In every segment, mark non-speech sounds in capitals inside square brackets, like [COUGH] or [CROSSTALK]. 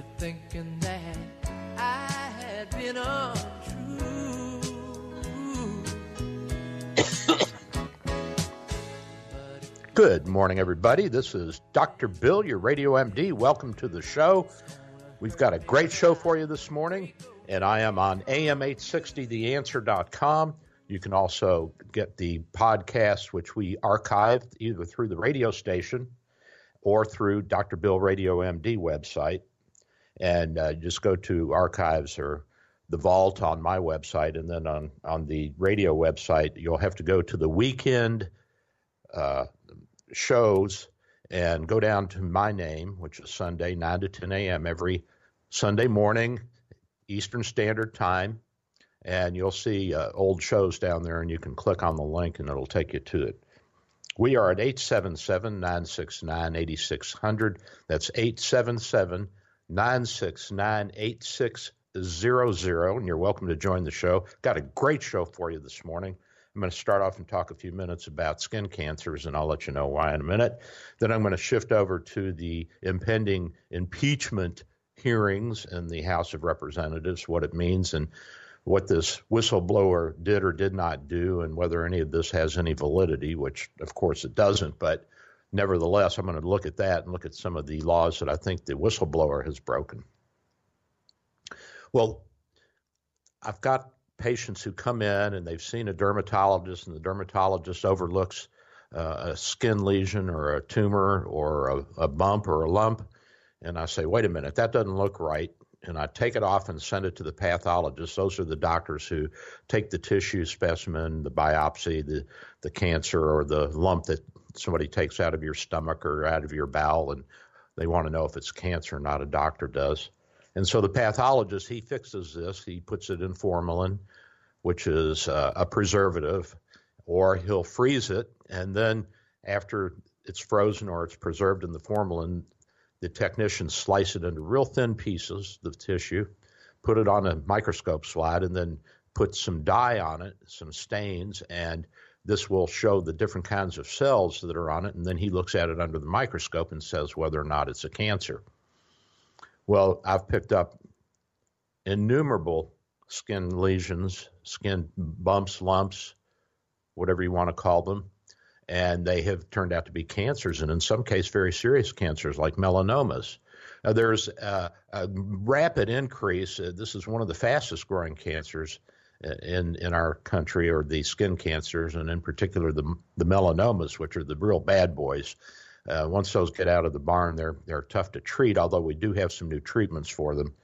you thinking that I had been untrue. [COUGHS] Good morning, everybody. This is Dr. Bill, your radio MD. Welcome to the show. We've got a great show for you this morning, and I am on AM860theanswer.com. You can also get the podcast, which we archived either through the radio station or through Dr. Bill Radio MD website. And uh, just go to archives or the vault on my website, and then on, on the radio website, you'll have to go to the weekend uh, shows and go down to my name, which is Sunday, 9 to 10 a.m. every Sunday morning, Eastern Standard Time. And you'll see uh, old shows down there, and you can click on the link and it'll take you to it. We are at 877 969 8600. That's 877 969 8600. And you're welcome to join the show. Got a great show for you this morning. I'm going to start off and talk a few minutes about skin cancers, and I'll let you know why in a minute. Then I'm going to shift over to the impending impeachment hearings in the House of Representatives, what it means, and what this whistleblower did or did not do, and whether any of this has any validity, which of course it doesn't. But nevertheless, I'm going to look at that and look at some of the laws that I think the whistleblower has broken. Well, I've got patients who come in and they've seen a dermatologist, and the dermatologist overlooks uh, a skin lesion or a tumor or a, a bump or a lump. And I say, wait a minute, that doesn't look right. And I take it off and send it to the pathologist. Those are the doctors who take the tissue specimen, the biopsy, the, the cancer, or the lump that somebody takes out of your stomach or out of your bowel. And they want to know if it's cancer or not. A doctor does. And so the pathologist, he fixes this. He puts it in formalin, which is uh, a preservative, or he'll freeze it. And then after it's frozen or it's preserved in the formalin, the technicians slice it into real thin pieces of tissue, put it on a microscope slide, and then put some dye on it, some stains, and this will show the different kinds of cells that are on it. And then he looks at it under the microscope and says whether or not it's a cancer. Well, I've picked up innumerable skin lesions, skin bumps, lumps, whatever you want to call them, and they have turned out to be cancers, and in some cases, very serious cancers like melanomas. There's a rapid increase. Uh, this is one of the fastest growing cancers in in our country, are the skin cancers, and in particular the the melanomas, which are the real bad boys. Uh, once those get out of the barn, they're they're tough to treat. Although we do have some new treatments for them,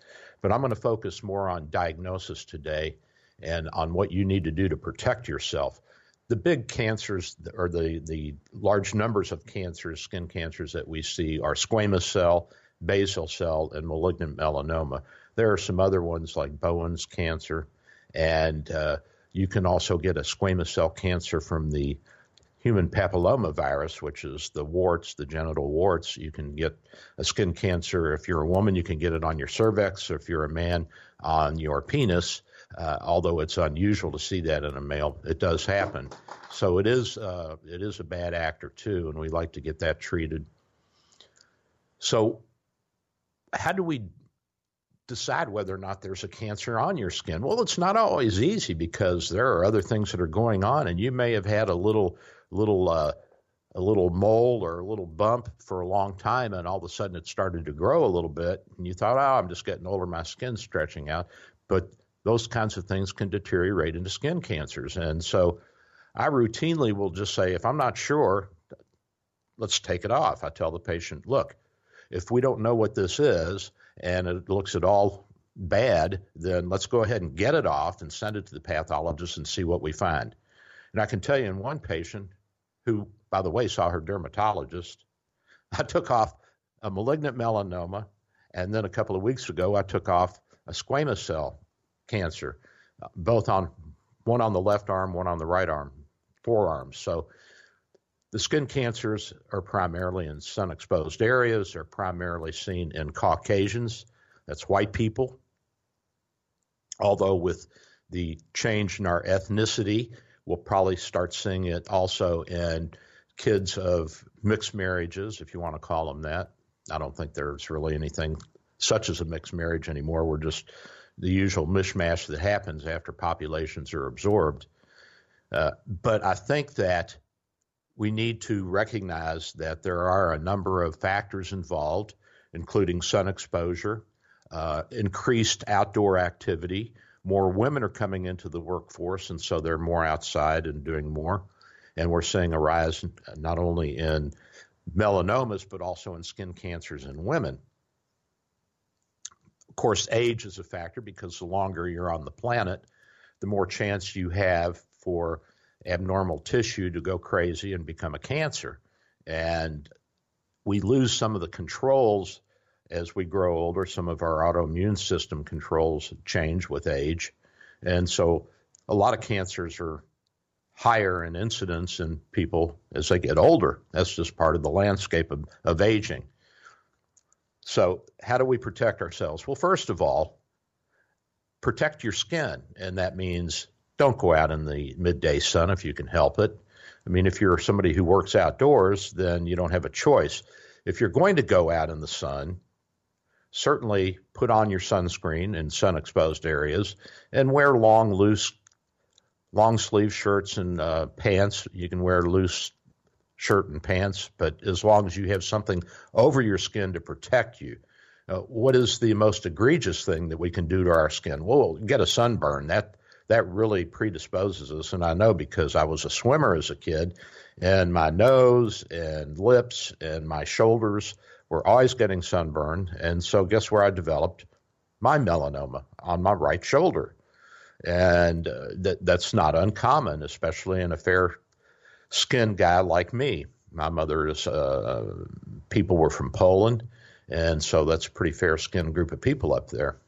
but I'm going to focus more on diagnosis today and on what you need to do to protect yourself. The big cancers, or the the large numbers of cancers, skin cancers that we see, are squamous cell, basal cell, and malignant melanoma. There are some other ones like Bowen's cancer, and uh, you can also get a squamous cell cancer from the human papilloma virus, which is the warts, the genital warts. You can get a skin cancer if you're a woman, you can get it on your cervix, if you're a man, on your penis. Uh, although it's unusual to see that in a male, it does happen. So it is uh, it is a bad actor too, and we like to get that treated. So, how do we decide whether or not there's a cancer on your skin? Well, it's not always easy because there are other things that are going on, and you may have had a little little uh, a little mole or a little bump for a long time, and all of a sudden it started to grow a little bit, and you thought, oh, I'm just getting older, my skin's stretching out, but those kinds of things can deteriorate into skin cancers, and so I routinely will just say, if I'm not sure, let's take it off. I tell the patient, look, if we don't know what this is, and it looks at all bad, then let's go ahead and get it off and send it to the pathologist and see what we find. And I can tell you in one patient who, by the way, saw her dermatologist, I took off a malignant melanoma, and then a couple of weeks ago, I took off a squamous cell cancer, both on one on the left arm, one on the right arm, forearms. So the skin cancers are primarily in sun exposed areas, are primarily seen in Caucasians, that's white people. Although, with the change in our ethnicity, we'll probably start seeing it also in kids of mixed marriages, if you want to call them that. I don't think there's really anything such as a mixed marriage anymore. We're just the usual mishmash that happens after populations are absorbed. Uh, but I think that we need to recognize that there are a number of factors involved, including sun exposure, uh, increased outdoor activity. More women are coming into the workforce, and so they're more outside and doing more. And we're seeing a rise not only in melanomas, but also in skin cancers in women. Of course, age is a factor because the longer you're on the planet, the more chance you have for abnormal tissue to go crazy and become a cancer. And we lose some of the controls as we grow older. Some of our autoimmune system controls change with age. And so a lot of cancers are higher in incidence in people as they get older. That's just part of the landscape of, of aging. So, how do we protect ourselves? Well, first of all, protect your skin. And that means don't go out in the midday sun if you can help it. I mean, if you're somebody who works outdoors, then you don't have a choice. If you're going to go out in the sun, certainly put on your sunscreen in sun exposed areas and wear long, loose, long sleeve shirts and uh, pants. You can wear loose shirt and pants, but as long as you have something over your skin to protect you. Uh, what is the most egregious thing that we can do to our skin? Well, get a sunburn. That that really predisposes us. And I know because I was a swimmer as a kid, and my nose and lips and my shoulders were always getting sunburned. And so, guess where I developed my melanoma on my right shoulder? And uh, that, that's not uncommon, especially in a fair skinned guy like me. My mother is, uh, people were from Poland, and so that's a pretty fair skinned group of people up there.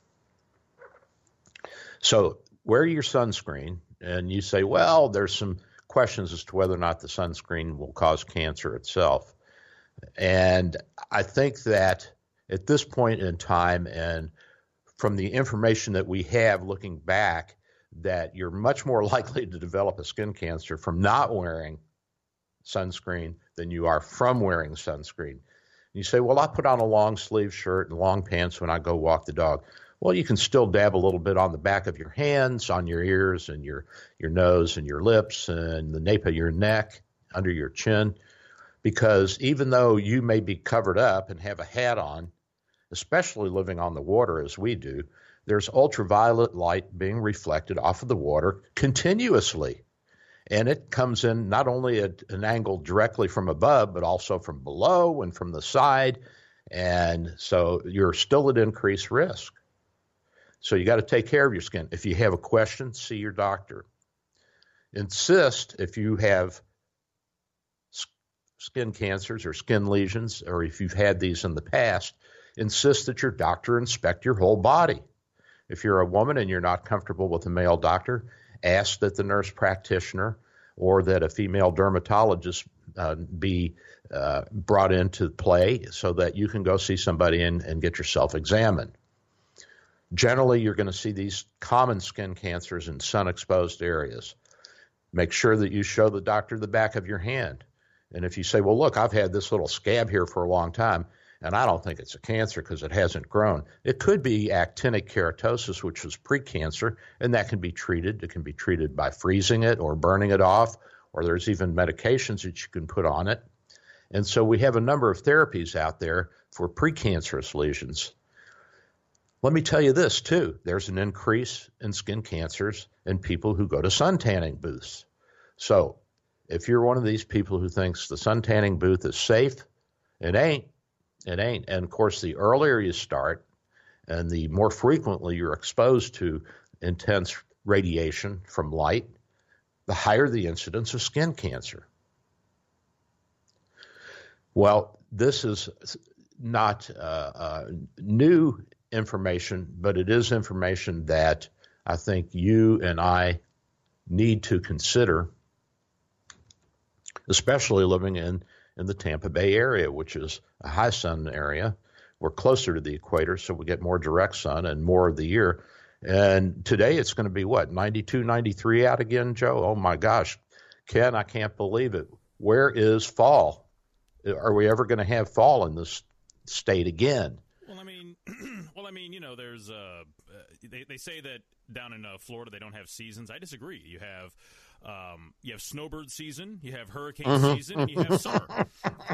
So wear your sunscreen, and you say, well, there's some questions as to whether or not the sunscreen will cause cancer itself. And I think that at this point in time, and from the information that we have looking back, that you're much more [LAUGHS] likely to develop a skin cancer from not wearing sunscreen than you are from wearing sunscreen. You say, Well, I put on a long sleeve shirt and long pants when I go walk the dog. Well, you can still dab a little bit on the back of your hands, on your ears, and your your nose, and your lips, and the nape of your neck, under your chin, because even though you may be covered up and have a hat on, especially living on the water as we do, there's ultraviolet light being reflected off of the water continuously. And it comes in not only at an angle directly from above, but also from below and from the side. And so you're still at increased risk. So you got to take care of your skin. If you have a question, see your doctor. Insist if you have skin cancers or skin lesions, or if you've had these in the past, insist that your doctor inspect your whole body. If you're a woman and you're not comfortable with a male doctor, ask that the nurse practitioner or that a female dermatologist uh, be uh, brought into play so that you can go see somebody and, and get yourself examined. Generally, you're going to see these common skin cancers in sun exposed areas. Make sure that you show the doctor the back of your hand. And if you say, well, look, I've had this little scab here for a long time, and I don't think it's a cancer because it hasn't grown, it could be actinic keratosis, which is precancer, and that can be treated. It can be treated by freezing it or burning it off, or there's even medications that you can put on it. And so we have a number of therapies out there for precancerous lesions. Let me tell you this too there's an increase in skin cancers in people who go to sun tanning booths. So if you're one of these people who thinks the sun tanning booth is safe, it ain't. It ain't. And of course, the earlier you start, And the more frequently you're exposed to intense radiation from light, the higher the incidence of skin cancer. Well, this is not uh, uh, new information, but it is information that I think you and I need to consider, especially living in, in the Tampa Bay area, which is a high sun area. We're closer to the equator, so we get more direct sun and more of the year. And today it's going to be what, 92, 93 out again, Joe? Oh my gosh. Ken, I can't believe it. Where is fall? Are we ever going to have fall in this state again? Well, I mean, I mean, you know, there's uh, they they say that down in uh, Florida they don't have seasons. I disagree. You have um, you have snowbird season, you have hurricane mm-hmm. season, you have summer.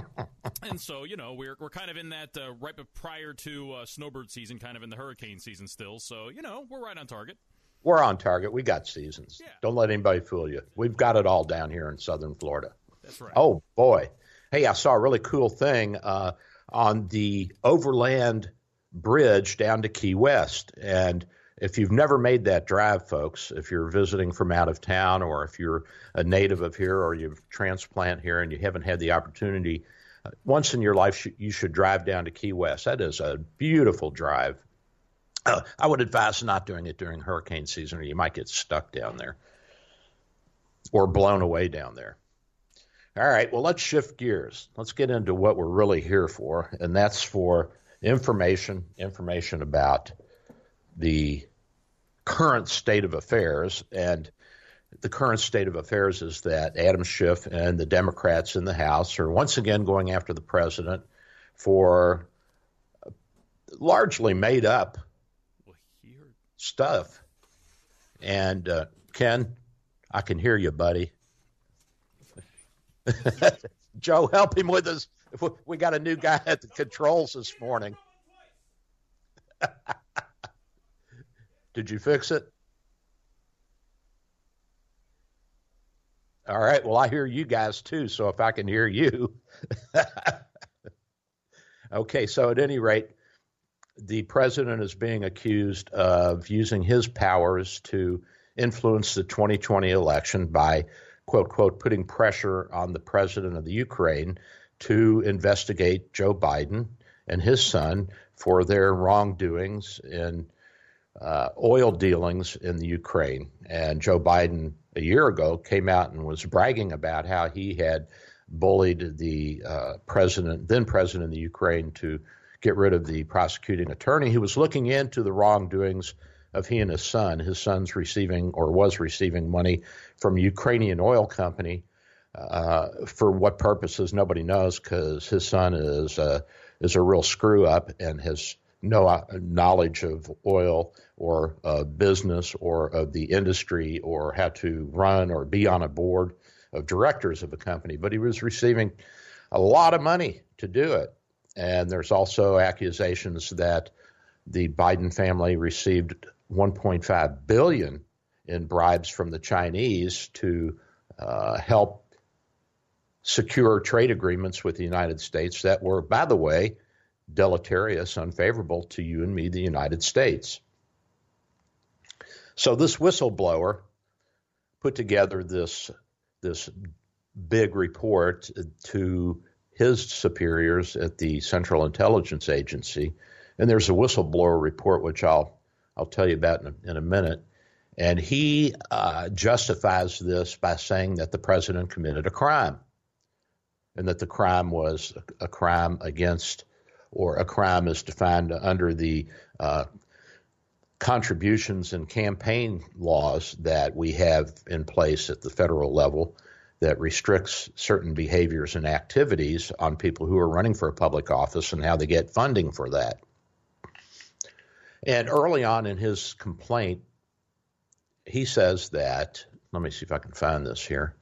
[LAUGHS] and so, you know, we're we're kind of in that uh, right prior to uh, snowbird season, kind of in the hurricane season still. So, you know, we're right on target. We're on target. We got seasons. Yeah. Don't let anybody fool you. We've got it all down here in southern Florida. That's right. Oh boy. Hey, I saw a really cool thing uh, on the overland bridge down to Key West, and if you've never made that drive, folks, if you're visiting from out of town or if you're a native of here or you've transplant here and you haven't had the opportunity, uh, once in your life you should drive down to Key West. That is a beautiful drive. Uh, I would advise not doing it during hurricane season or you might get stuck down there or blown away down there. All right, well, let's shift gears. Let's get into what we're really here for, and that's for information, information about the current state of affairs. And the current state of affairs is that Adam Schiff and the Democrats in the House are once again going after the president for largely made up stuff. And uh, Ken, I can hear you, buddy. [LAUGHS] Joe, help him with us. [LAUGHS] We got a new guy at the controls this morning. [LAUGHS] Did you fix it? All right. Well, I hear you guys too. So if I can hear you. [LAUGHS] okay. So at any rate, the president is being accused of using his powers to influence the 2020 election by, quote, quote, putting pressure on the president of the Ukraine to investigate Joe Biden and his son for their wrongdoings in uh, oil dealings in the Ukraine. And Joe Biden, a year ago, came out and was bragging about how he had bullied the uh, president, then president of the Ukraine, to get rid of the prosecuting attorney who was looking into the wrongdoings of he and his son. His son's receiving or was receiving money from a Ukrainian oil company. Uh, for what purposes nobody knows because his son is uh, is a real screw up and has no uh, knowledge of oil or uh, business or of the industry or how to run or be on a board of directors of a company, but he was receiving a lot of money to do it. And there's also accusations that the Biden family received 1.5 billion in bribes from the Chinese to uh, help secure trade agreements with the United States that were, by the way, deleterious, unfavorable to you and me, the United States. So this whistleblower put together this this big report to his superiors at the Central Intelligence Agency, and there's a whistleblower report which I'll I'll tell you about in a, in a minute. And he uh, justifies this by saying that the president committed a crime, and that the crime was a, crime against, or a crime is defined under the uh, contributions and campaign laws that we have in place at the federal level that restricts certain behaviors and activities on people who are running for a public office and how they get funding for that. And early on in his complaint, he says that, let me see if I can find this here.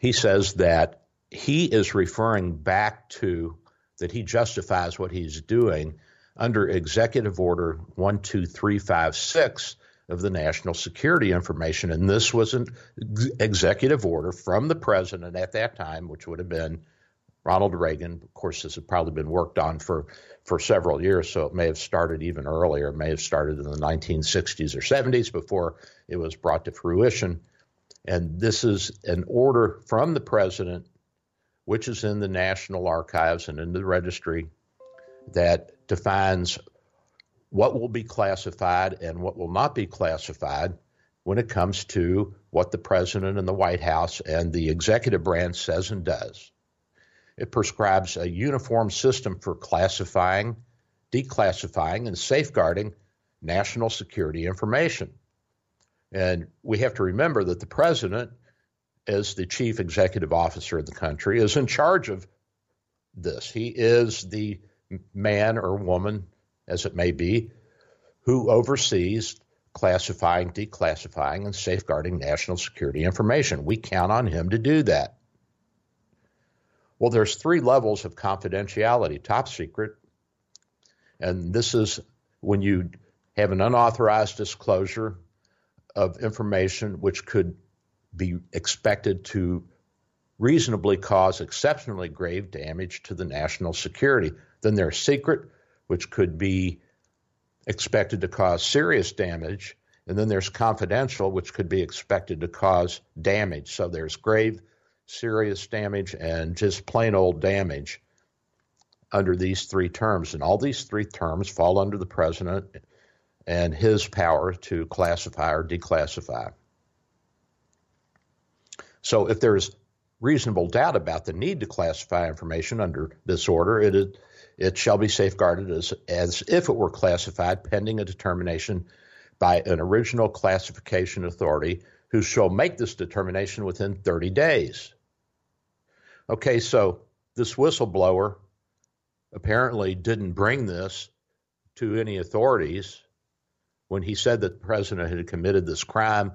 He says that he is referring back to that he justifies what he's doing under Executive Order 12356 of the National Security Information. And this was an executive order from the president at that time, which would have been Ronald Reagan. Of course, this had probably been worked on for, for several years, so it may have started even earlier. It may have started in the 1960s or 70s before it was brought to fruition. And this is an order from the president, which is in the National Archives and in the registry, that defines what will be classified and what will not be classified when it comes to what the president and the White House and the executive branch says and does. It prescribes a uniform system for classifying, declassifying, and safeguarding national security information. And we have to remember that the president, as the chief executive officer of the country, is in charge of this. He is the man or woman, as it may be, who oversees classifying, declassifying, and safeguarding national security information. We count on him to do that. Well, there's three levels of confidentiality top secret, and this is when you have an unauthorized disclosure of information which could be expected to reasonably cause exceptionally grave damage to the national security. Then there's secret, which could be expected to cause serious damage. And then there's confidential, which could be expected to cause damage. So there's grave serious damage, and just plain old damage under these three terms. And all these three terms fall under the president and his power to classify or declassify. So if there's reasonable doubt about the need to classify information under this order, it, is, it shall be safeguarded as, as if it were classified pending a determination by an original classification authority who shall make this determination within 30 days. Okay, so this whistleblower apparently didn't bring this to any authorities when he said that the president had committed this crime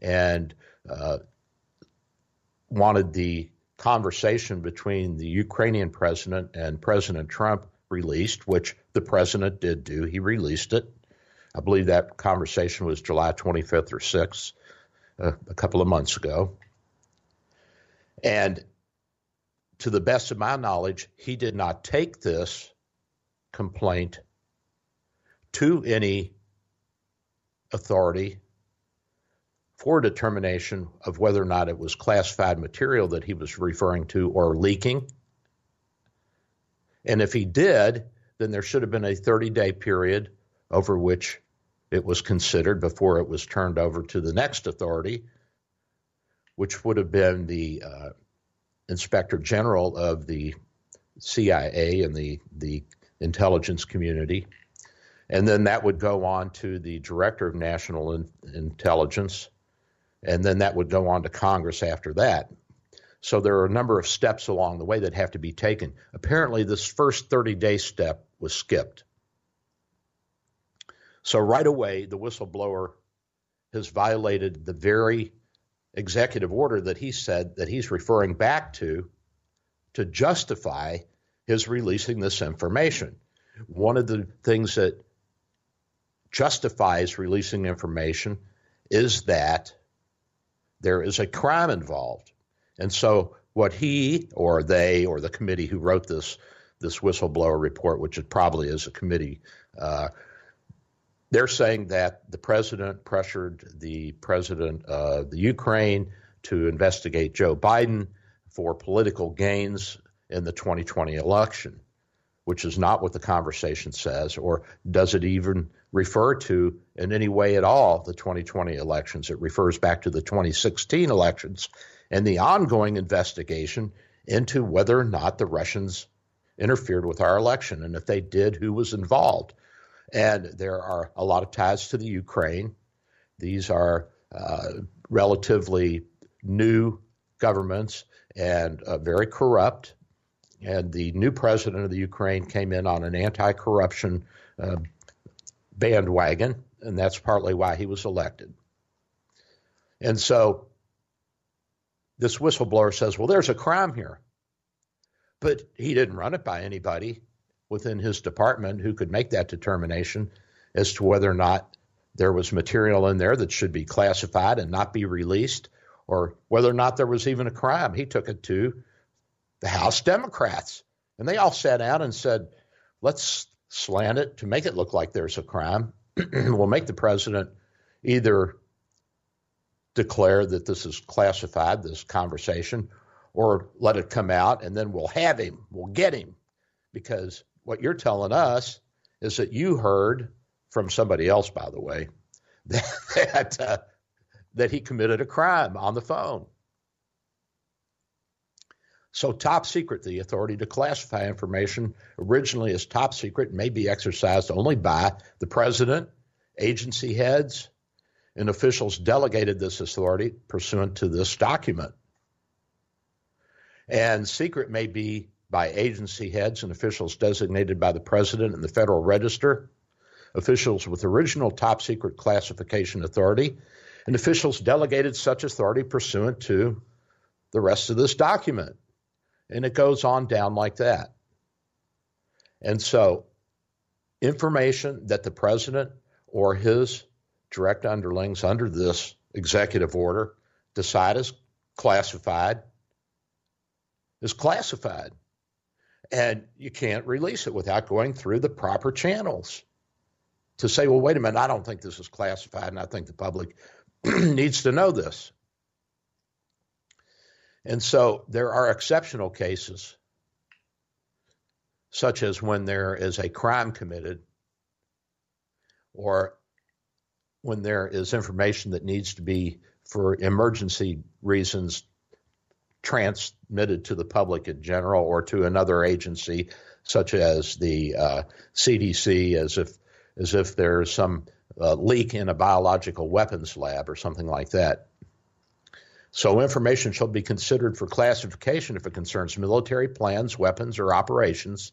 and uh, wanted the conversation between the Ukrainian president and President Trump released, which the president did do. He released it. I believe that conversation was July 25th or 6th, uh, a couple of months ago. And to the best of my knowledge, he did not take this complaint to any authority for determination of whether or not it was classified material that he was referring to or leaking. And if he did, then there should have been a 30 day period over which it was considered before it was turned over to the next authority, which would have been the uh, inspector general of the CIA and the the intelligence community, and then that would go on to the director of national in, intelligence, and then that would go on to Congress after that. So there are a number of steps along the way that have to be taken. Apparently, this first 30 day step was skipped. So right away, the whistleblower has violated the very executive order that he said that he's referring back to to justify his releasing this information. One of the things that justifies releasing information is that there is a crime involved. And so what he or they or the committee who wrote this this whistleblower report, which it probably is a committee, uh, they're saying that the president pressured the president of the Ukraine to investigate Joe Biden for political gains in the 2020 election, which is not what the conversation says, or does it even refer to in any way at all the 2020 elections? It refers back to the 2016 elections and the ongoing investigation into whether or not the Russians interfered with our election. And if they did, who was involved? And there are a lot of ties to the Ukraine. These are uh, relatively new governments and uh, very corrupt. And the new president of the Ukraine came in on an anti corruption uh, bandwagon, and that's partly why he was elected. And so this whistleblower says, well, there's a crime here. But he didn't run it by anybody within his department who could make that determination as to whether or not there was material in there that should be classified and not be released, or whether or not there was even a crime. He took it to the House Democrats. And they all sat down and said, let's slant it to make it look like there's a crime. [CLEARS THROAT] we'll make the president either declare that this is classified, this conversation, or let it come out, and then we'll have him, we'll get him. Because what you're telling us is that you heard from somebody else, by the way, [LAUGHS] that, uh, that he committed a crime on the phone. So, top secret, the authority to classify information originally as top secret may be exercised only by the president, agency heads, and officials delegated this authority pursuant to this document. And secret may be by agency heads and officials designated by the president and the Federal Register, officials with original top secret classification authority, and officials delegated such authority pursuant to the rest of this document. And it goes on down like that. And so, information that the president or his direct underlings under this executive order decide is classified is classified. And you can't release it without going through the proper channels to say, well, wait a minute, I don't think this is classified, and I think the public [CLEARS THROAT] needs to know this. And so there are exceptional cases, such as when there is a crime committed or when there is information that needs to be, for emergency reasons, transmitted to the public in general or to another agency, such as the uh, CDC, as if as if there's some uh, leak in a biological weapons lab or something like that. So, information shall be considered for classification if it concerns military plans, weapons, or operations,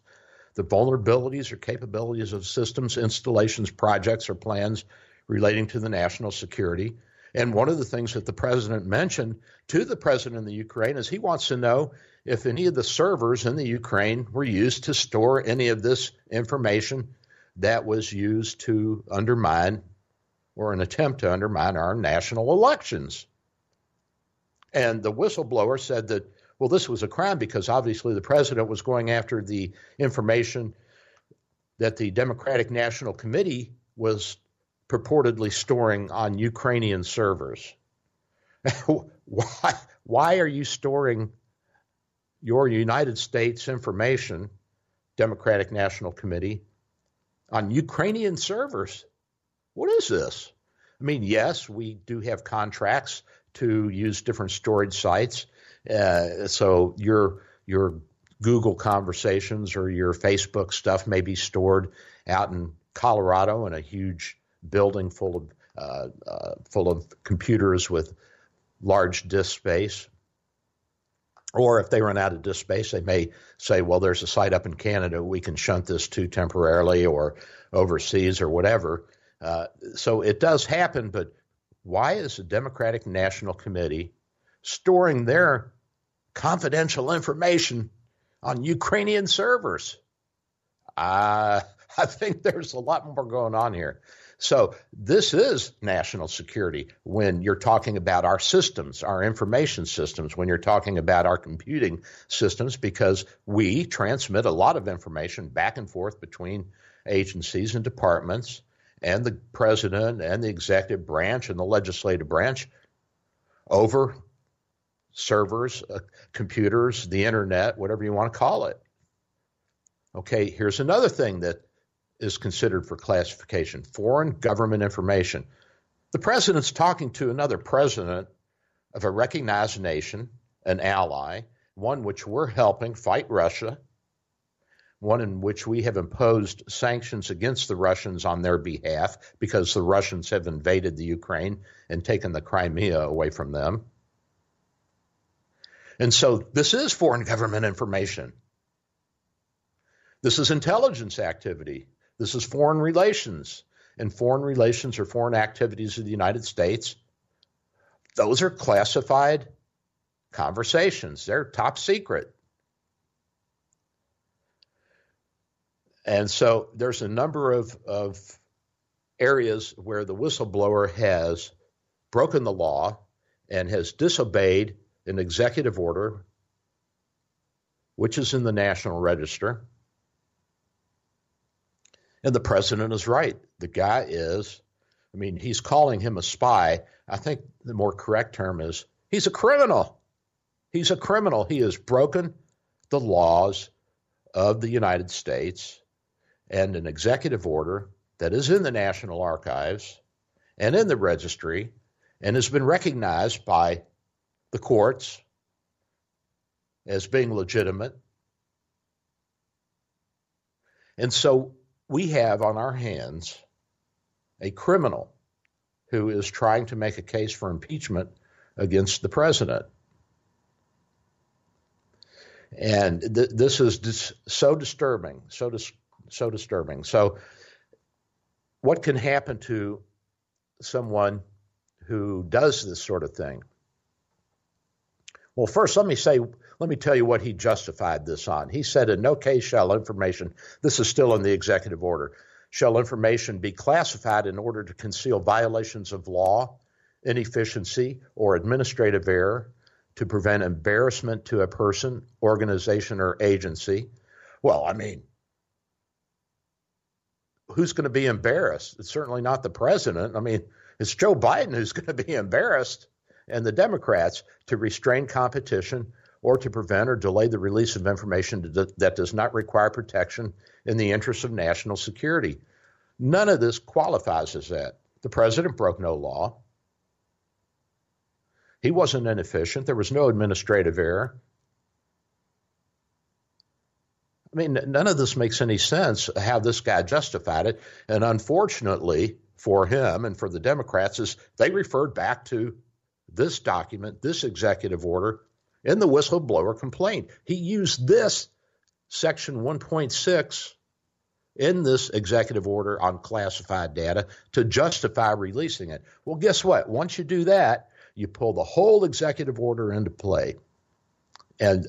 the vulnerabilities or capabilities of systems, installations, projects, or plans relating to the national security. And one of the things that the president mentioned to the president of the Ukraine is he wants to know if any of the servers in the Ukraine were used to store any of this information that was used to undermine or an attempt to undermine our national elections. And the whistleblower said that, well, this was a crime because obviously the president was going after the information that the Democratic National Committee was purportedly storing on Ukrainian servers. [LAUGHS] why, why are you storing your United States information, Democratic National Committee, on Ukrainian servers? What is this? I mean, yes, we do have contracts to use different storage sites. Uh, so your your Google conversations or your Facebook stuff may be stored out in Colorado in a huge building full of uh, uh, full of computers with large disk space. Or if they run out of disk space, they may say, well, there's a site up in Canada we can shunt this to temporarily or overseas or whatever. Uh, so it does happen, but why is the Democratic National Committee storing their confidential information on Ukrainian servers? Uh, [LAUGHS] I think there's a lot more going on here. So this is national security when you're talking about our systems, our information systems, when you're talking about our computing systems, because we transmit a lot of information back and forth between agencies and departments and the president and the executive branch and the legislative branch over servers, uh, computers, the internet, whatever you want to call it. Okay, here's another thing that is considered for classification foreign government information. The president's talking to another president of a recognized nation, an ally, one which we're helping fight Russia, one in which we have imposed sanctions against the Russians on their behalf because the Russians have invaded the Ukraine and taken the Crimea away from them. And so this is foreign government information. This is intelligence activity. This is foreign relations. And foreign relations or foreign activities of the United States, those are classified conversations. They're top secret. And so there's a number of, of areas where the whistleblower has broken the law and has disobeyed an executive order which is in the National Register. And the president is right. The guy is, I mean, he's calling him a spy. I think the more correct term is he's a criminal. He's a criminal. He has broken the laws of the United States and an executive order that is in the National Archives and in the registry and has been recognized by the courts as being legitimate. And so we have on our hands a criminal who is trying to make a case for impeachment against the president. And th- this is dis- so disturbing, so dis- so disturbing. So, what can happen to someone who does this sort of thing? Well, first, let me say, let me tell you what he justified this on. He said, in no case shall information, this is still in the executive order, shall information be classified in order to conceal violations of law, inefficiency, or administrative error, to prevent embarrassment to a person, organization, or agency. Well, I mean, who's going to be embarrassed? It's certainly not the president. I mean, it's Joe Biden who's [LAUGHS] going to be embarrassed and the Democrats to restrain competition or to prevent or delay the release of information that does not require protection in the interest of national security. None of this qualifies as that. The president broke no law. He wasn't inefficient. There was no administrative error. I mean, none of this makes any sense how this guy justified it. And unfortunately for him and for the Democrats, is they referred back to this document, this executive order, in the whistleblower complaint. He used this section 1.6 in this executive order on classified data to justify releasing it. Well, guess what? Once you do that, you pull the whole executive order into play. And,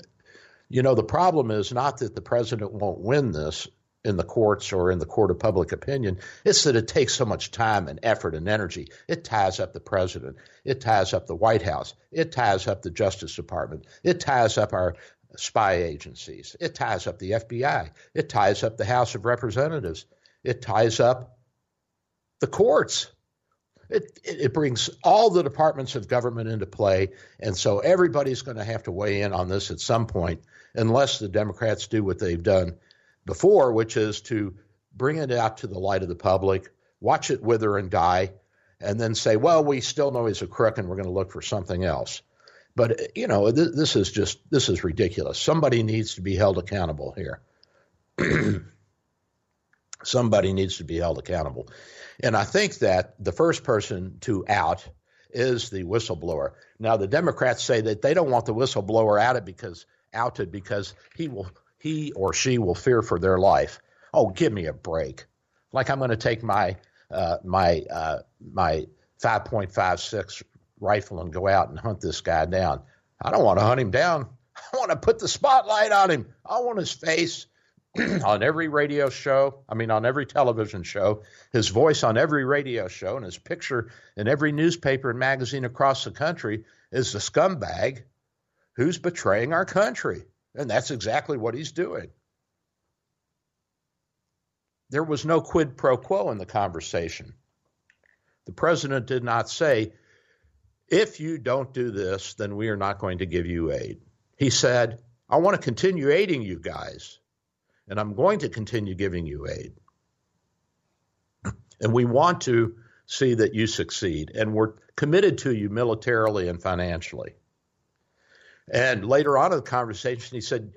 you know, the problem is not that the president won't win this, in the courts or in the court of public opinion. It's that it takes so much time and effort and energy. It ties up the president. It ties up the White House. It ties up the Justice Department. It ties up our spy agencies. It ties up the FBI. It ties up the House of Representatives. It ties up the courts. It, it, brings all the departments of government into play. And so everybody's going to have to weigh in on this at some point, unless the Democrats do what they've done before, which is to bring it out to the light of the public, watch it wither and die, and then say, well, we still know he's a crook and we're going to look for something else. But, you know, th- this is just, this is ridiculous. Somebody needs to be held accountable here. [CLEARS THROAT] Somebody needs to be held accountable. And I think that the first person to out is the whistleblower. Now, the Democrats say that they don't want the whistleblower outed because outed because he will he or she will fear for their life. Oh, give me a break! Like I'm going to take my uh, my uh, my 5.56 rifle and go out and hunt this guy down. I don't want to hunt him down. [LAUGHS] I want to put the spotlight on him. I want his face [CLEARS THROAT] on every radio show. I mean, on every television show, his voice on every radio show, and his picture in every newspaper and magazine across the country is the scumbag who's betraying our country. And that's exactly what he's doing. There was no quid pro quo in the conversation. The president did not say, if you don't do this, then we are not going to give you aid. He said, I want to continue aiding you guys, and I'm going to continue giving you aid. And we want to see that you succeed, and we're committed to you militarily and financially. And later on in the conversation, he said,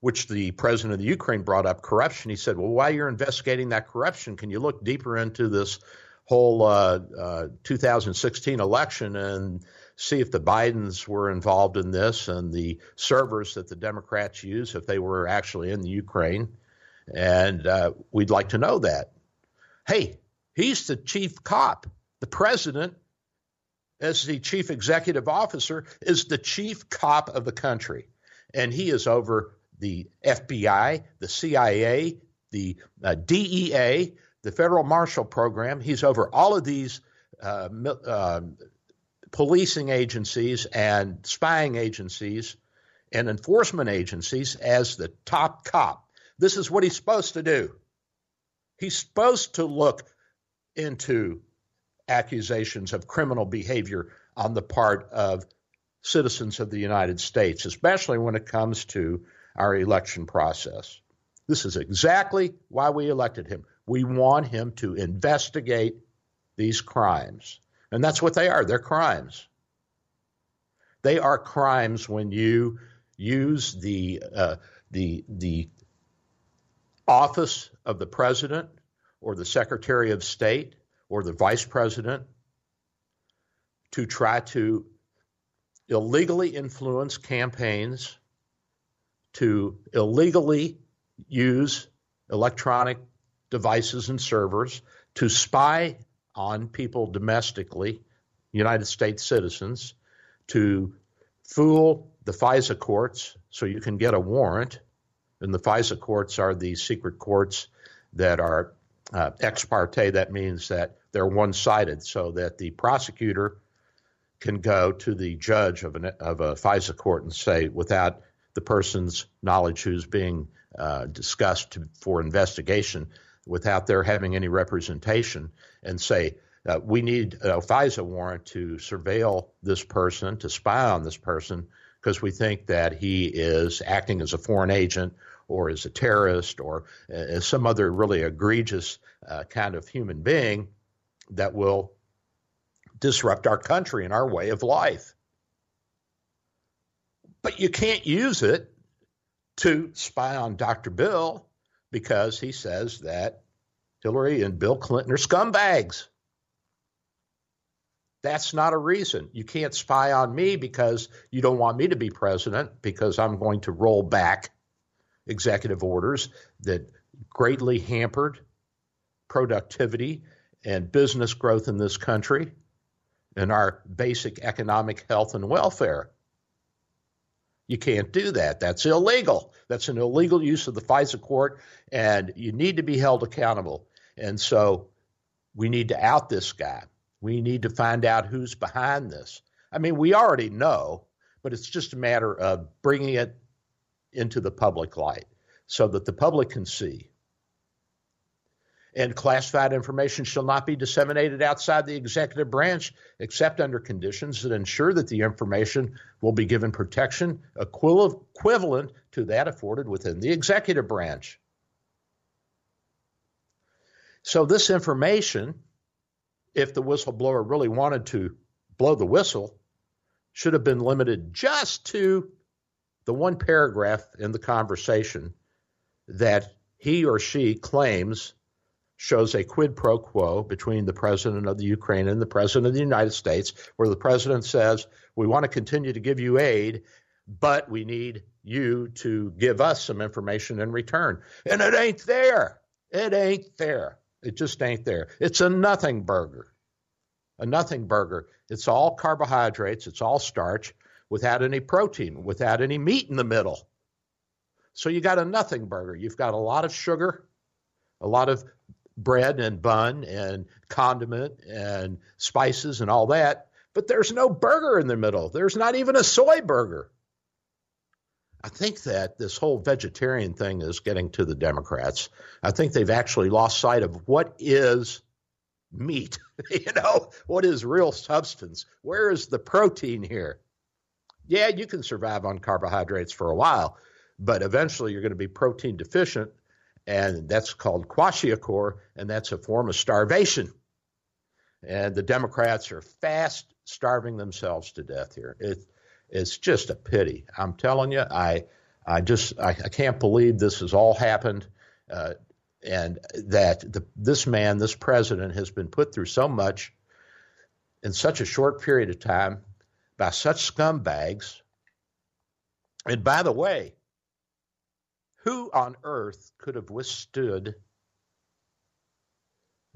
which the president of the Ukraine brought up corruption. He said, Well, while you're investigating that corruption, can you look deeper into this whole uh, uh, 2016 election and see if the Bidens were involved in this and the servers that the Democrats use, if they were actually in the Ukraine? And uh, we'd like to know that. Hey, he's the chief cop. The president as the chief executive officer, is the chief cop of the country. And he is over the FBI, the CIA, the uh, DEA, the Federal Marshal Program. He's over all of these uh, uh, policing agencies and spying agencies and enforcement agencies as the top cop. This is what he's supposed to do. He's supposed to look into accusations of criminal behavior on the part of citizens of the United States, especially when it comes to our election process. This is exactly why we elected him. We want him to investigate these crimes. And that's what they are. They're crimes. They are crimes when you use the uh, the the office of the president or the secretary of state or the vice president to try to illegally influence campaigns, to illegally use electronic devices and servers, to spy on people domestically, United States citizens, to fool the FISA courts so you can get a warrant. And the FISA courts are the secret courts that are uh, ex parte. That means that they're one sided, so that the prosecutor can go to the judge of, an, of a FISA court and say, without the person's knowledge who's being uh, discussed to, for investigation, without their having any representation, and say, uh, we need a FISA warrant to surveil this person, to spy on this person, because we think that he is acting as a foreign agent or as a terrorist or as some other really egregious uh, kind of human being that will disrupt our country and our way of life. But you can't use it to spy on Dr. Bill because he says that Hillary and Bill Clinton are scumbags. That's not a reason. You can't spy on me because you don't want me to be president because I'm going to roll back executive orders that greatly hampered productivity and business growth in this country and our basic economic health and welfare. You can't do that. That's illegal. That's an illegal use of the FISA court, and you need to be held accountable. And so we need to out this guy. We need to find out who's behind this. I mean, we already know, but it's just a matter of bringing it into the public light so that the public can see and classified information shall not be disseminated outside the executive branch except under conditions that ensure that the information will be given protection equivalent to that afforded within the executive branch. So, this information, if the whistleblower really wanted to blow the whistle, should have been limited just to the one paragraph in the conversation that he or she claims shows a quid pro quo between the president of the Ukraine and the president of the United States, where the president says, We want to continue to give you aid, but we need you to give us some information in return. And it ain't there. It ain't there. It just ain't there. It's a nothing burger. A nothing burger. It's all carbohydrates, it's all starch without any protein, without any meat in the middle. So you got a nothing burger. You've got a lot of sugar, a lot of bread and bun and condiment and spices and all that, but there's no burger in the middle. There's not even a soy burger. I think that this whole vegetarian thing is getting to the Democrats. I think they've actually lost sight of what is meat. [LAUGHS] you know, what is real substance? Where is the protein here? Yeah, you can survive on carbohydrates for a while, but eventually you're going to be protein deficient and that's called kwashiorkor, and that's a form of starvation. And the Democrats are fast starving themselves to death here. It, it's just a pity. I'm telling you, I, I just, I, I can't believe this has all happened, uh, and that the, this man, this president, has been put through so much in such a short period of time by such scumbags. And by the way, who on earth could have withstood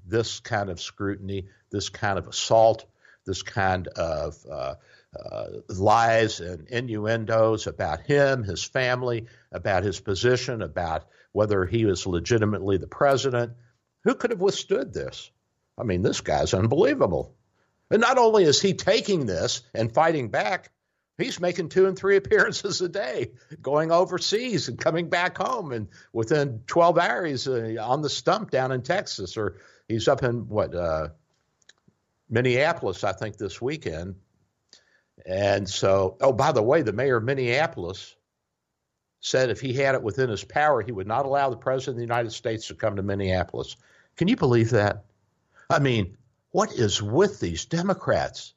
this kind of scrutiny, this kind of assault, this kind of uh, uh, lies and innuendos about him, his family, about his position, about whether he was legitimately the president? Who could have withstood this? I mean, this guy's unbelievable. And not only is he taking this and fighting back, He's making two and three [LAUGHS] appearances a day, going overseas and coming back home, and within 12 hours uh, on the stump down in Texas, or he's up in what uh, Minneapolis, I think, this weekend. And so, oh, by the way, the mayor of Minneapolis said if he had it within his power, he would not allow the president of the United States to come to Minneapolis. Can you believe that? I mean, what is with these Democrats?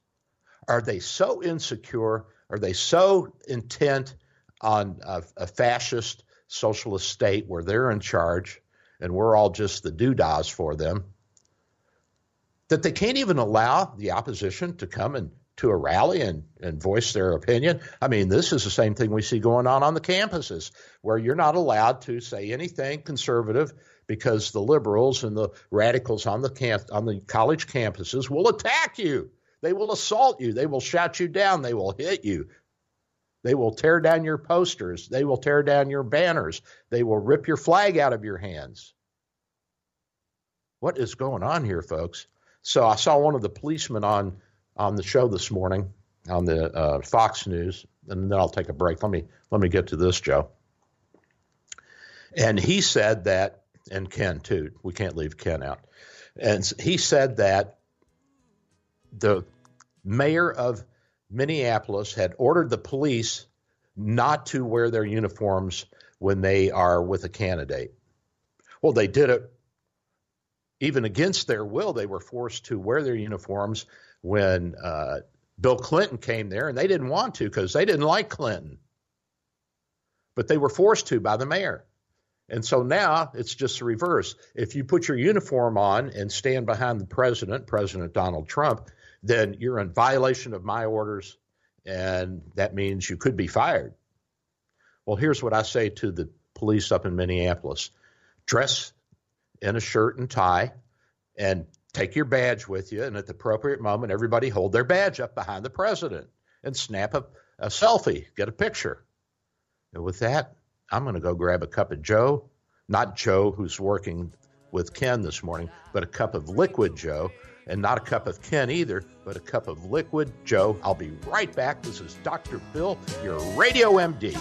Are they so insecure? Are they so intent on a, a fascist socialist state where they're in charge and we're all just the doodahs for them that they can't even allow the opposition to come and to a rally and, and voice their opinion. I mean, this is the same thing we see going on on the campuses, where you're not allowed to say anything conservative because the liberals and the radicals on the camp on the college campuses will attack you. They will assault you. They will shout you down. They will hit you. They will tear down your posters. They will tear down your banners. They will rip your flag out of your hands. What is going on here, folks? So I saw one of the policemen on on the show this morning on the uh, Fox News, and then I'll take a break. Let me let me get to this, Joe. And he said that, and Ken too. We can't leave Ken out. And he said that the mayor of Minneapolis had ordered the police not to wear their uniforms when they are with a candidate. Well, they did it even against their will. They were forced to wear their uniforms when uh, Bill Clinton came there, and they didn't want to because they didn't like Clinton. But they were forced to by the mayor. And so now it's just the reverse. If you put your uniform on and stand behind the president, President Donald Trump, then you're in violation of my orders, and that means you could be fired. Well, here's what I say to the police up in Minneapolis dress in a shirt and tie and take your badge with you, and at the appropriate moment, everybody hold their badge up behind the president and snap a, a selfie, get a picture. And with that, I'm going to go grab a cup of Joe, not Joe who's working with Ken this morning, but a cup of liquid Joe, and not a cup of Ken either, but a cup of liquid Joe. I'll be right back. This is Dr. Bill, your Radio MD.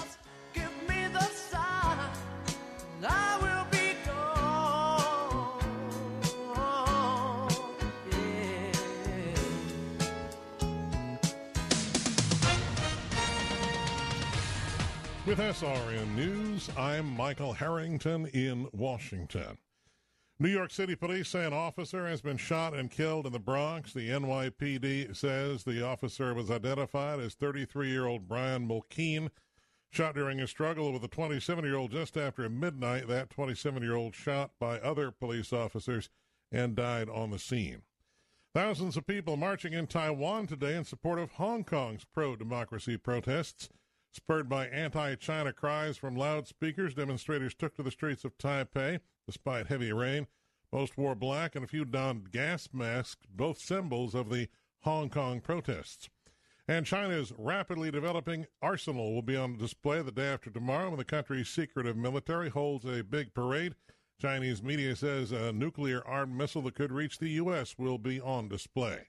With SRN News, I'm Michael Harrington in Washington. New York City police say an officer has been shot and killed in the Bronx. The NYPD says the officer was identified as 33 year old Brian Mulkeen, shot during a struggle with a 27 year old just after midnight. That 27 year old shot by other police officers and died on the scene. Thousands of people marching in Taiwan today in support of Hong Kong's pro democracy protests. Spurred by anti China cries from loudspeakers, demonstrators took to the streets of Taipei despite heavy rain. Most wore black and a few donned gas masks, both symbols of the Hong Kong protests. And China's rapidly developing arsenal will be on display the day after tomorrow when the country's secretive military holds a big parade. Chinese media says a nuclear armed missile that could reach the U.S. will be on display.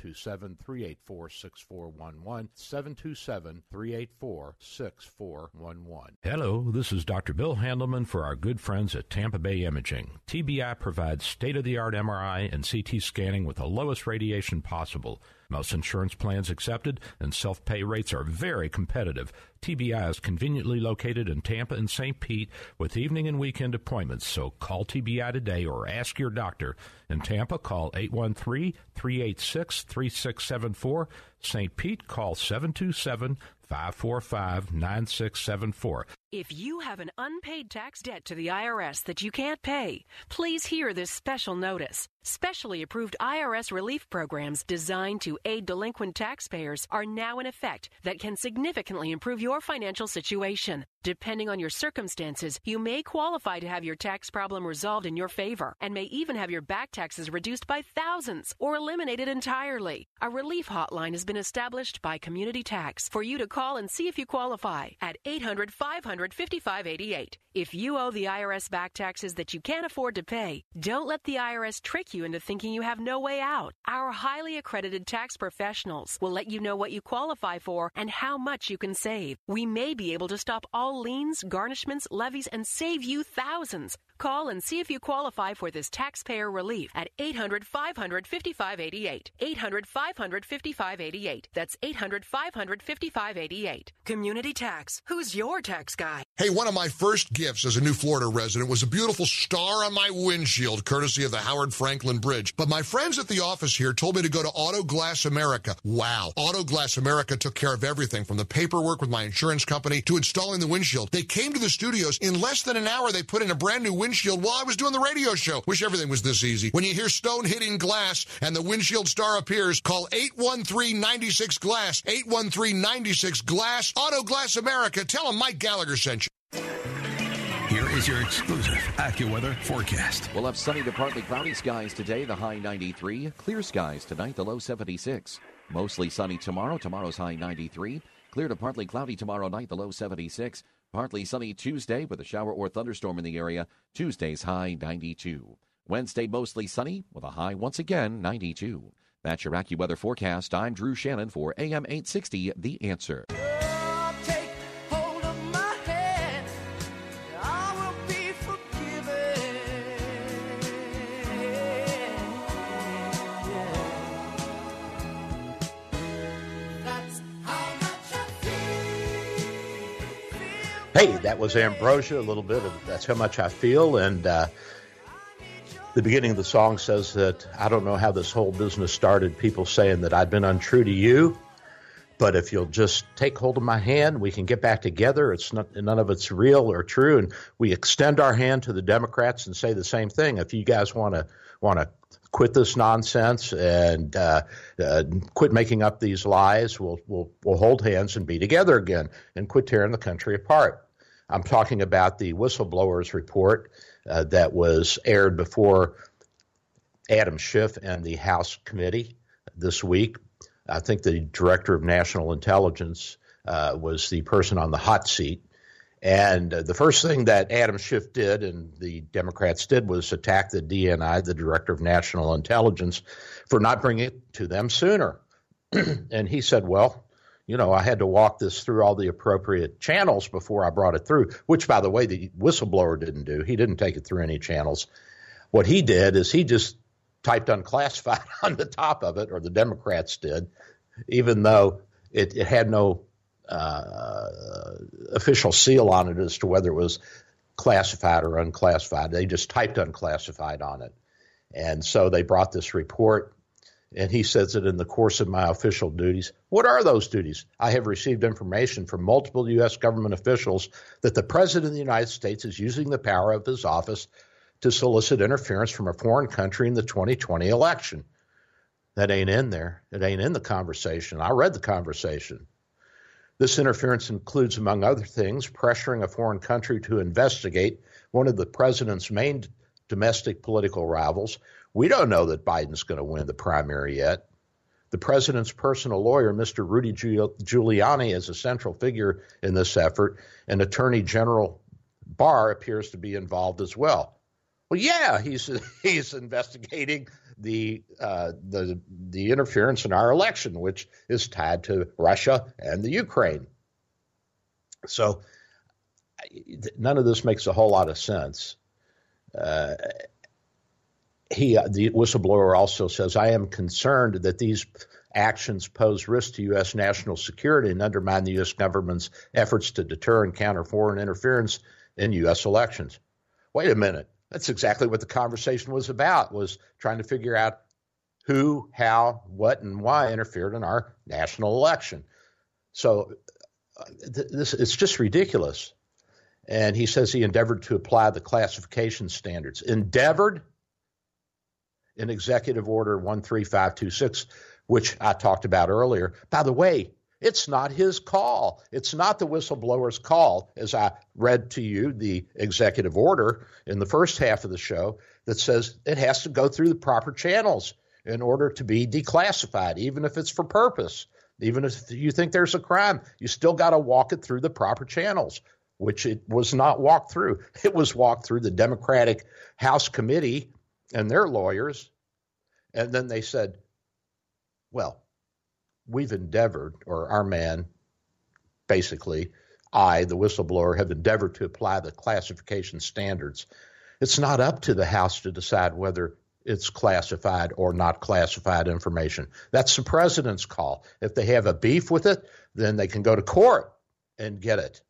727 384 6411. 727 384 6411. Hello, this is Dr. Bill Handelman for our good friends at Tampa Bay Imaging. TBI provides state of the art MRI and CT scanning with the lowest radiation possible. Most insurance plans accepted and self pay rates are very competitive. TBI is conveniently located in Tampa and St. Pete with evening and weekend appointments, so call TBI today or ask your doctor. In Tampa, call 813 386 3674. St. Pete, call 727 545 9674. If you have an unpaid tax debt to the IRS that you can't pay, please hear this special notice. Specially approved IRS relief programs designed to aid delinquent taxpayers are now in effect that can significantly improve your financial situation. Depending on your circumstances, you may qualify to have your tax problem resolved in your favor and may even have your back taxes reduced by thousands or eliminated entirely. A relief hotline has been established by Community Tax for you to call and see if you qualify at 800 500 5588. If you owe the IRS back taxes that you can't afford to pay, don't let the IRS trick you into thinking you have no way out. Our highly accredited tax professionals will let you know what you qualify for and how much you can save. We may be able to stop all liens, garnishments, levies, and save you thousands. Call and see if you qualify for this taxpayer relief at 800 500 5588. 800 500 5588. That's 800 500 5588. Community Tax. Who's your tax guy? Hey, one of my first gifts as a new Florida resident was a beautiful star on my windshield, courtesy of the Howard Frankland Bridge. But my friends at the office here told me to go to Auto Glass America. Wow. Auto Glass America took care of everything from the paperwork with my insurance company to installing the windshield. They came to the studios. In less than an hour, they put in a brand new windshield while I was doing the radio show. Wish everything was this easy. When you hear stone hitting glass and the windshield star appears, call 813-96 Glass. 813-96 Glass. Auto Glass America. Tell them Mike Gallagher you. Here is your exclusive AccuWeather forecast. We'll have sunny to partly cloudy skies today, the high 93. Clear skies tonight, the low 76. Mostly sunny tomorrow, tomorrow's high 93. Clear to partly cloudy tomorrow night, the low 76. Partly sunny Tuesday with a shower or thunderstorm in the area. Tuesday's high 92. Wednesday mostly sunny with a high once again 92. That's your AccuWeather forecast. I'm Drew Shannon for AM 860 The Answer. Hey, that was Ambrosia, a little bit of That's How Much I Feel. And uh, the beginning of the song says that I don't know how this whole business started, people saying that I've been untrue to you. But if you'll just take hold of my hand, we can get back together. It's not, none of it's real or true. And we extend our hand to the Democrats and say the same thing. If you guys want to want to quit this nonsense and uh, uh, quit making up these lies. We'll, we'll, we'll hold hands and be together again and quit tearing the country apart. I'm talking about the whistleblowers report uh, that was aired before Adam Schiff and the House committee this week. I think the director of national intelligence uh, was the person on the hot seat and uh, the first thing that Adam Schiff did and the Democrats did was attack the DNI, the Director of National Intelligence, for not bringing it to them sooner. [CLEARS THROAT] and he said, well, you know, I had to walk this through all the appropriate channels before I brought it through, which, by the way, the whistleblower didn't do. He didn't take it through any channels. What he did is he just typed unclassified [LAUGHS] on the top of it, or the Democrats did, even though it, it had no uh, official seal on it as to whether it was classified or unclassified. They just typed unclassified on it. And so they brought this report, and he says that in the course of my official duties, what are those duties? I have received information from multiple U.S. government officials that the President of the United States is using the power of his office to solicit interference from a foreign country in the 2020 election. That ain't in there. It ain't in the conversation. I read the conversation. This interference includes, among other things, pressuring a foreign country to investigate one of the president's main domestic political rivals. We don't know that Biden's going to win the primary yet. The president's personal lawyer, Mr. Rudy Giuliani, is a central figure in this effort, and Attorney General Barr appears to be involved as well. Well, yeah, he's [LAUGHS] he's investigating the uh, the the interference in our election, which is tied to Russia and the Ukraine. So none of this makes a whole lot of sense. Uh, he, the whistleblower, also says, "I am concerned that these actions pose risk to U.S. national security and undermine the U.S. government's efforts to deter and counter foreign interference in U.S. elections." Wait a minute. That's exactly what the conversation was about, was trying to figure out who, how, what, and why interfered in our national election. So uh, th- this it's just ridiculous. And he says he endeavored to apply the classification standards. Endeavored in Executive Order 13526, which I talked about earlier. By the way, it's not his call. It's not the whistleblower's call, as I read to you the executive order in the first half of the show that says it has to go through the proper channels in order to be declassified, even if it's for purpose. Even if you think there's a crime, you still got to walk it through the proper channels, which it was not walked through. It was walked through the Democratic House Committee and their lawyers. And then they said, well, we've endeavored, or our man, basically, I, the whistleblower, have endeavored to apply the classification standards. It's not up to the House to decide whether it's classified or not classified information. That's the president's call. If they have a beef with it, then they can go to court and get it,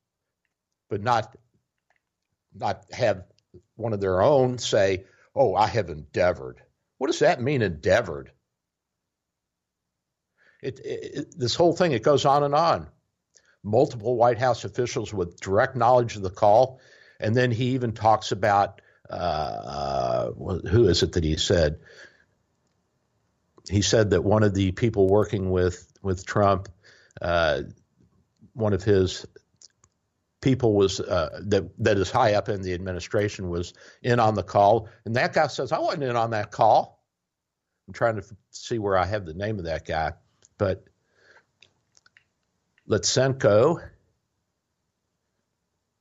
but not not have one of their own say, "Oh, I have endeavored." What does that mean, endeavored? It, it, this whole thing it goes on and on. Multiple White House officials with direct knowledge of the call, and then he even talks about uh, who is it that he said? He said that one of the people working with with Trump, uh, one of his people was uh, that that is high up in the administration was in on the call, and that guy says I wasn't in on that call. I'm trying to see where I have the name of that guy, but Lutsenko.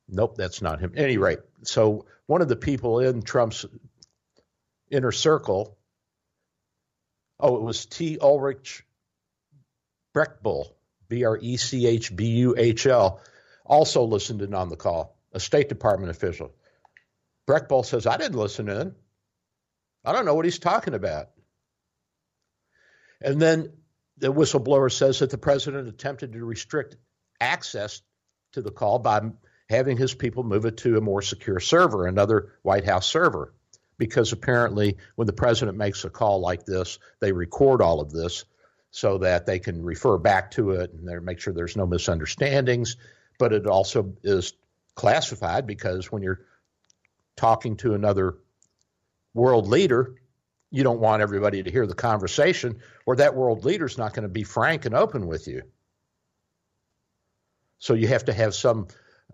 Nope, that's not him. At any rate, so one of the people in Trump's inner circle, oh, it was T. Ulrich Brechbuhl, B R E C H B U H L, also listened in on the call, a State Department official. Brechbuhl says, I didn't listen in. I don't know what he's talking about. And then the whistleblower says that the president attempted to restrict access to the call by having his people move it to a more secure server, another White House server. Because apparently, when the president makes a call like this, they record all of this so that they can refer back to it and make sure there's no misunderstandings. But it also is classified because when you're talking to another world leader, you don't want everybody to hear the conversation, or that world leader's not going to be frank and open with you. So you have to have some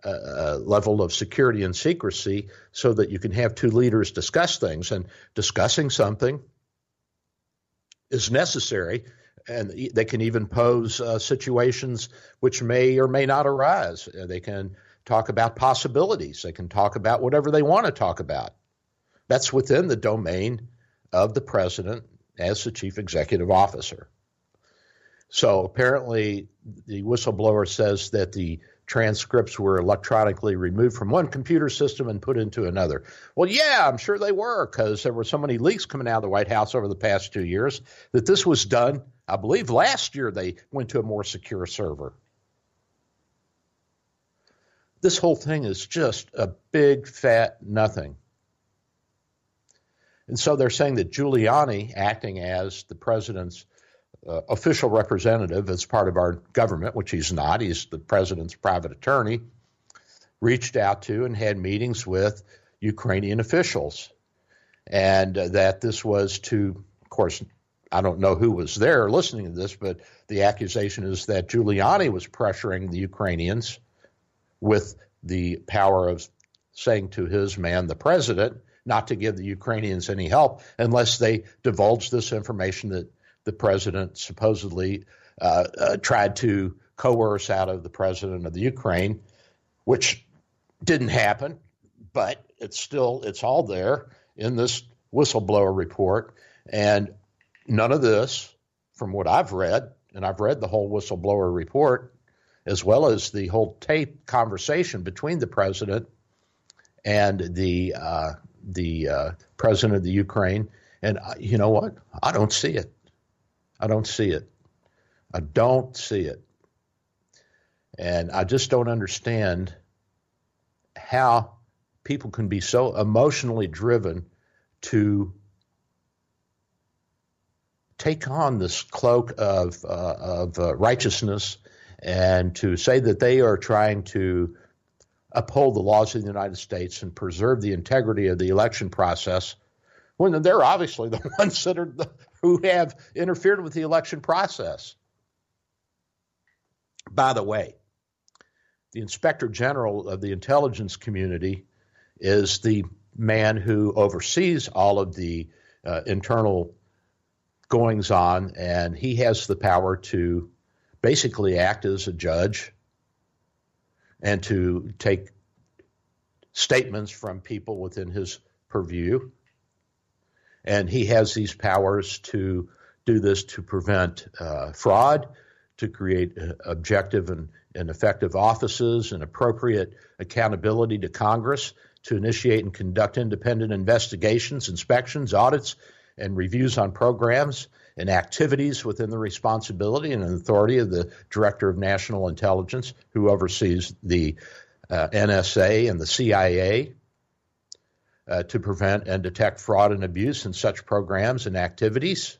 uh, level of security and secrecy so that you can have two leaders discuss things. And discussing something is necessary, and they can even pose uh, situations which may or may not arise. Uh, they can talk about possibilities, they can talk about whatever they want to talk about. That's within the domain of the president as the chief executive officer. So apparently, the whistleblower says that the transcripts were electronically removed from one computer system and put into another. Well, yeah, I'm sure they were because there were so many leaks coming out of the White House over the past two years that this was done. I believe last year they went to a more secure server. This whole thing is just a big fat nothing. And so they're saying that Giuliani, acting as the president's uh, official representative as part of our government, which he's not, he's the president's private attorney, reached out to and had meetings with Ukrainian officials. And uh, that this was to, of course, I don't know who was there listening to this, but the accusation is that Giuliani was pressuring the Ukrainians with the power of saying to his man, the president, not to give the Ukrainians any help unless they divulge this information that the president supposedly uh, uh, tried to coerce out of the president of the Ukraine, which didn't happen, but it's still it's all there in this whistleblower report, and none of this, from what I've read, and I've read the whole whistleblower report, as well as the whole tape conversation between the president and the uh, the uh, president of the Ukraine. And uh, you know what? I don't see it. I don't see it. I don't see it. And I just don't understand how people can be so emotionally driven to take on this cloak of uh, of uh, righteousness and to say that they are trying to uphold the laws of the United States and preserve the integrity of the election process when they're obviously the [LAUGHS] ones that are the, who have interfered with the election process. By the way, the inspector general of the intelligence community is the man who oversees all of the uh, internal goings on, and he has the power to basically act as a judge and to take statements from people within his purview. And he has these powers to do this to prevent uh, fraud, to create uh, objective and, and effective offices and appropriate accountability to Congress, to initiate and conduct independent investigations, inspections, audits, and reviews on programs and activities within the responsibility and authority of the Director of National Intelligence, who oversees the uh, NSA and the CIA, uh, to prevent and detect fraud and abuse in such programs and activities,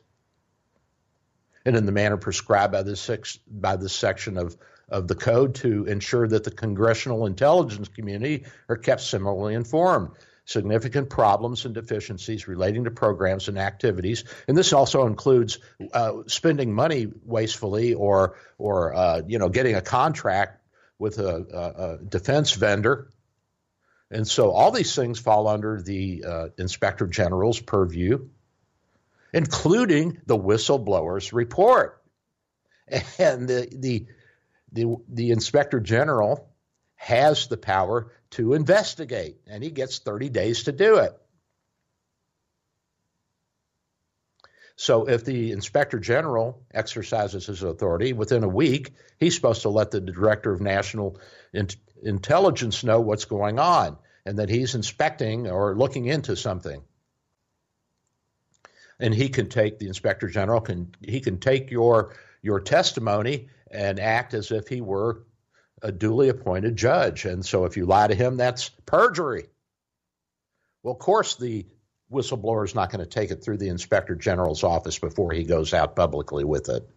and in the manner prescribed by this, six, by this section of, of the code to ensure that the congressional intelligence community are kept similarly informed significant problems and deficiencies relating to programs and activities, and this also includes uh, spending money wastefully or or uh, you know getting a contract with a, a, defense vendor. And so all these things fall under the uh, inspector general's purview, including the whistleblower's report. And the, the, the, the inspector general has the power to investigate, and he gets 30 days to do it. So if the inspector general exercises his authority within a week, he's supposed to let the director of national in- intelligence know what's going on and that he's inspecting or looking into something. And he can take the inspector general can he can take your your testimony and act as if he were a duly appointed judge. And so if you lie to him, that's perjury. Well, of course, the whistleblower is not going to take it through the inspector general's office before he goes out publicly with it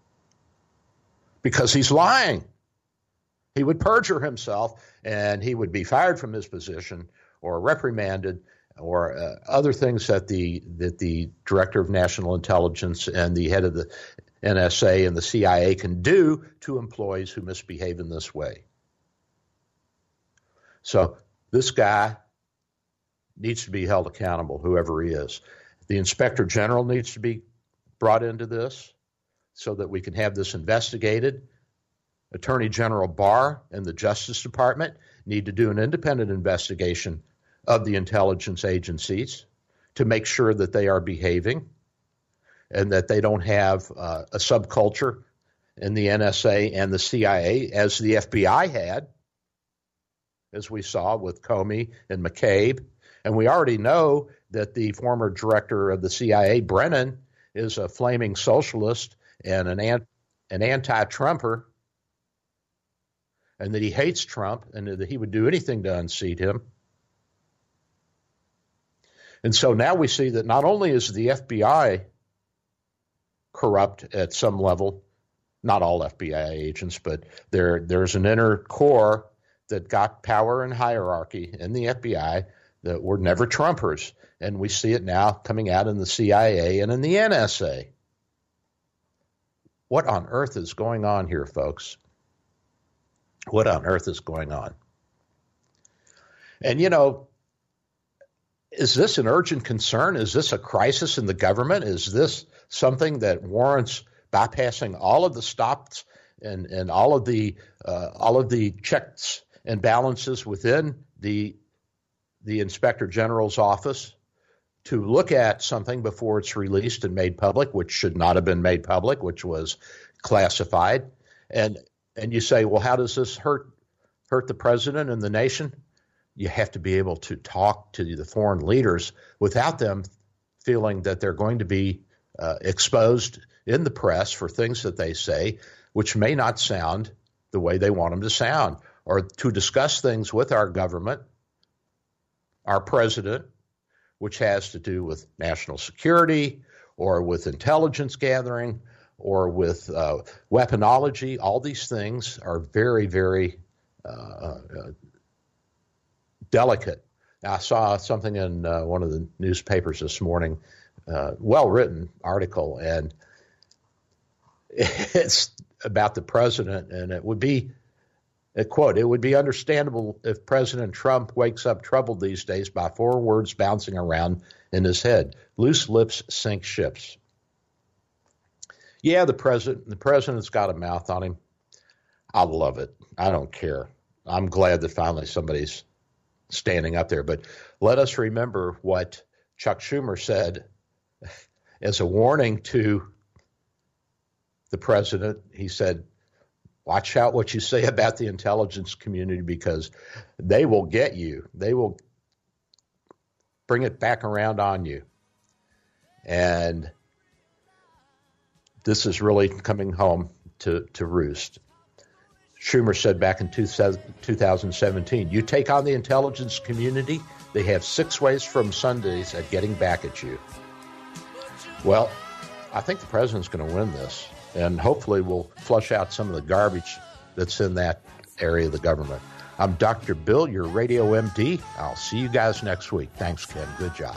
because he's lying. He would perjure himself and he would be fired from his position or reprimanded or uh, other things that the that the director of national intelligence and the head of the NSA and the CIA can do to employees who misbehave in this way. So this guy needs to be held accountable, whoever he is. The inspector general needs to be brought into this so that we can have this investigated. Attorney General Barr and the Justice Department need to do an independent investigation of the intelligence agencies to make sure that they are behaving and that they don't have uh, a subculture in the NSA and the CIA as the FBI had as we saw with Comey and McCabe. And we already know that the former director of the CIA, Brennan, is a flaming socialist and an, an anti Trumper, and that he hates Trump and that he would do anything to unseat him. And so now we see that not only is the FBI corrupt at some level, not all FBI agents, but there there's an inner core that got power and hierarchy in the FBI that were never Trumpers. And we see it now coming out in the CIA and in the NSA. What on earth is going on here, folks? What on earth is going on? And, you know, is this an urgent concern? Is this a crisis in the government? Is this something that warrants bypassing all of the stops and, and all of the uh, all of the checks and balances within the the inspector general's office to look at something before it's released and made public, which should not have been made public, which was classified. And and you say, well, how does this hurt hurt the president and the nation? You have to be able to talk to the foreign leaders without them feeling that they're going to be uh, exposed in the press for things that they say, which may not sound the way they want them to sound or to discuss things with our government, our president, which has to do with national security or with intelligence gathering or with uh, weaponology. All these things are very, very uh, uh, delicate. I saw something in uh, one of the newspapers this morning, uh, well written article, and [LAUGHS] it's about the president, and it would be a quote, it would be understandable if President Trump wakes up troubled these days by four words bouncing around in his head. Loose lips sink ships. Yeah, the president the president's got a mouth on him. I love it. I don't care. I'm glad that finally somebody's standing up there. But let us remember what Chuck Schumer said as a warning to the president. He said, Watch out what you say about the intelligence community because they will get you. They will bring it back around on you. And this is really coming home to, to roost. Schumer said back in 2017 you take on the intelligence community, they have six ways from Sundays at getting back at you. Well, I think the president's going to win this, and hopefully we'll flush out some of the garbage that's in that area of the government. I'm Dr. Bill, your radio MD. I'll see you guys next week. Thanks, Ken. Good job.